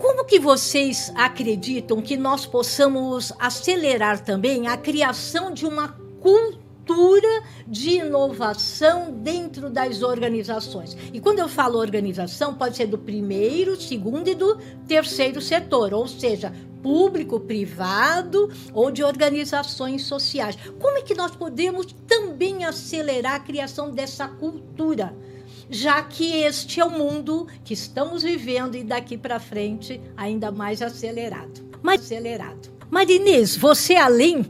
Como que vocês acreditam que nós possamos acelerar também a criação de uma cultura de inovação dentro das organizações? E quando eu falo organização, pode ser do primeiro, segundo e do terceiro setor, ou seja, público, privado ou de organizações sociais. Como é que nós podemos também acelerar a criação dessa cultura? Já que este é o mundo que estamos vivendo e daqui para frente ainda mais acelerado. Mais acelerado. Marinês, você além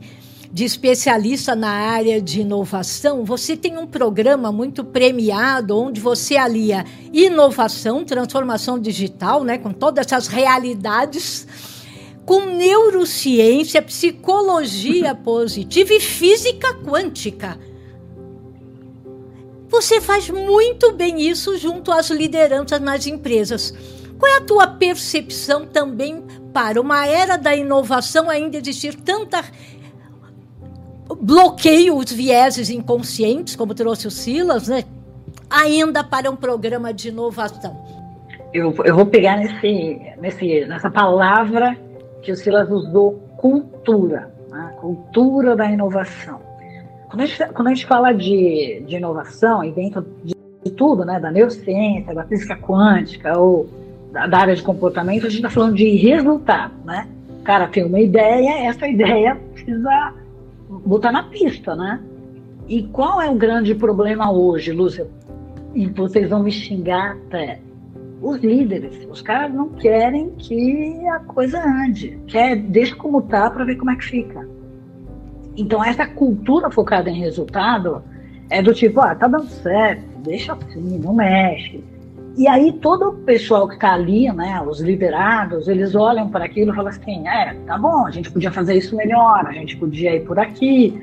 de especialista na área de inovação, você tem um programa muito premiado onde você alia inovação, transformação digital, né, com todas essas realidades, com neurociência, psicologia positiva e física quântica. Você faz muito bem isso junto às lideranças nas empresas. Qual é a tua percepção também para uma era da inovação ainda existir tanta bloqueio os vieses inconscientes, como trouxe o Silas, né? ainda para um programa de inovação? Eu, eu vou pegar nesse, nesse, nessa palavra que o Silas usou, cultura, né? cultura da inovação. Quando a gente, quando a gente fala de, de inovação, e dentro de, de tudo, né, da neurociência, da física quântica ou da, da área de comportamento, a gente está falando de resultado, né? Cara tem uma ideia, essa ideia precisa botar na pista, né? E qual é o grande problema hoje, Lúcia? E vocês vão me xingar até. Os líderes, os caras não querem que a coisa ande. Quer, deixa como tá para ver como é que fica. Então, essa cultura focada em resultado é do tipo, ah, tá dando certo, deixa assim, não mexe. E aí todo o pessoal que está ali, né, os liderados, eles olham para aquilo e falam assim, é, tá bom, a gente podia fazer isso melhor, a gente podia ir por aqui.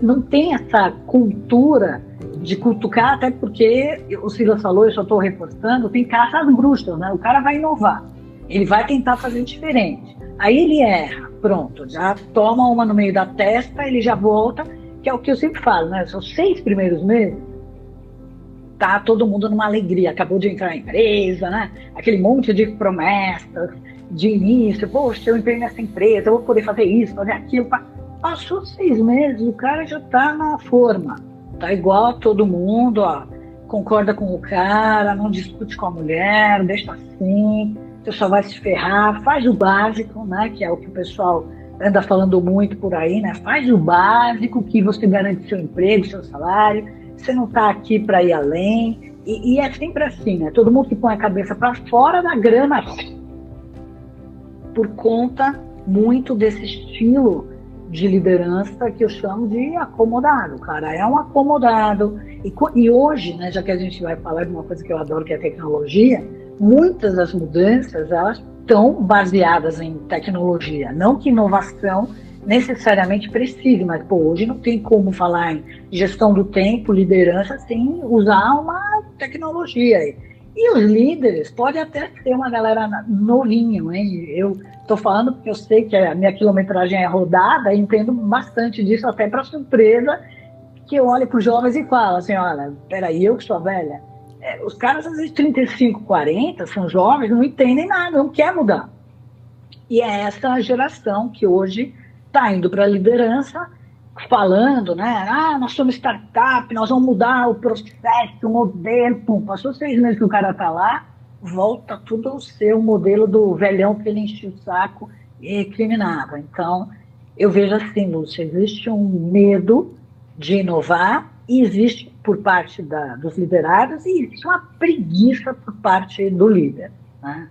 Não tem essa cultura de cutucar, até porque o Silas falou, eu só estou reforçando, tem caça às bruxas, né? O cara vai inovar, ele vai tentar fazer diferente. Aí ele erra, pronto, já toma uma no meio da testa, ele já volta, que é o que eu sempre falo, né? São seis primeiros meses, tá todo mundo numa alegria, acabou de entrar na empresa, né? Aquele monte de promessas de início, poxa, eu entrei nessa empresa, eu vou poder fazer isso, fazer aquilo. Passou seis meses, o cara já tá na forma, tá igual a todo mundo, ó, concorda com o cara, não discute com a mulher, deixa assim, você só vai se ferrar, faz o básico, né? Que é o que o pessoal anda falando muito por aí, né? Faz o básico que você garante seu emprego, seu salário. Você não está aqui para ir além. E, e, é sempre assim, né? Todo mundo que põe a cabeça para fora da grama por conta muito desse estilo de liderança que eu chamo de acomodado. O cara é um acomodado. E, e hoje, né, já que a gente vai falar de uma coisa que eu adoro, que é a tecnologia, muitas das mudanças elas estão baseadas em tecnologia. Não que inovação necessariamente precise, mas pô, hoje não tem como falar em gestão do tempo, liderança, sem usar uma tecnologia. E os líderes pode até ser uma galera novinha, hein? Eu estou falando porque eu sei que a minha quilometragem é rodada e entendo bastante disso, até para surpresa, que eu olho para os jovens e falo assim, olha, peraí, eu que sou velha, é, os caras, às vezes, 35, 40, são jovens, não entendem nada, não quer mudar. E é essa geração que hoje está indo para a liderança, falando, né? Ah, nós somos startup, nós vamos mudar o processo, o modelo. Pum, passou seis meses que o cara está lá, volta tudo ao seu modelo do velhão que ele encheu o saco e criminava. Então, eu vejo assim, Lúcia, existe um medo de inovar e existe por parte da, dos liderados e existe uma preguiça por parte do líder. Né?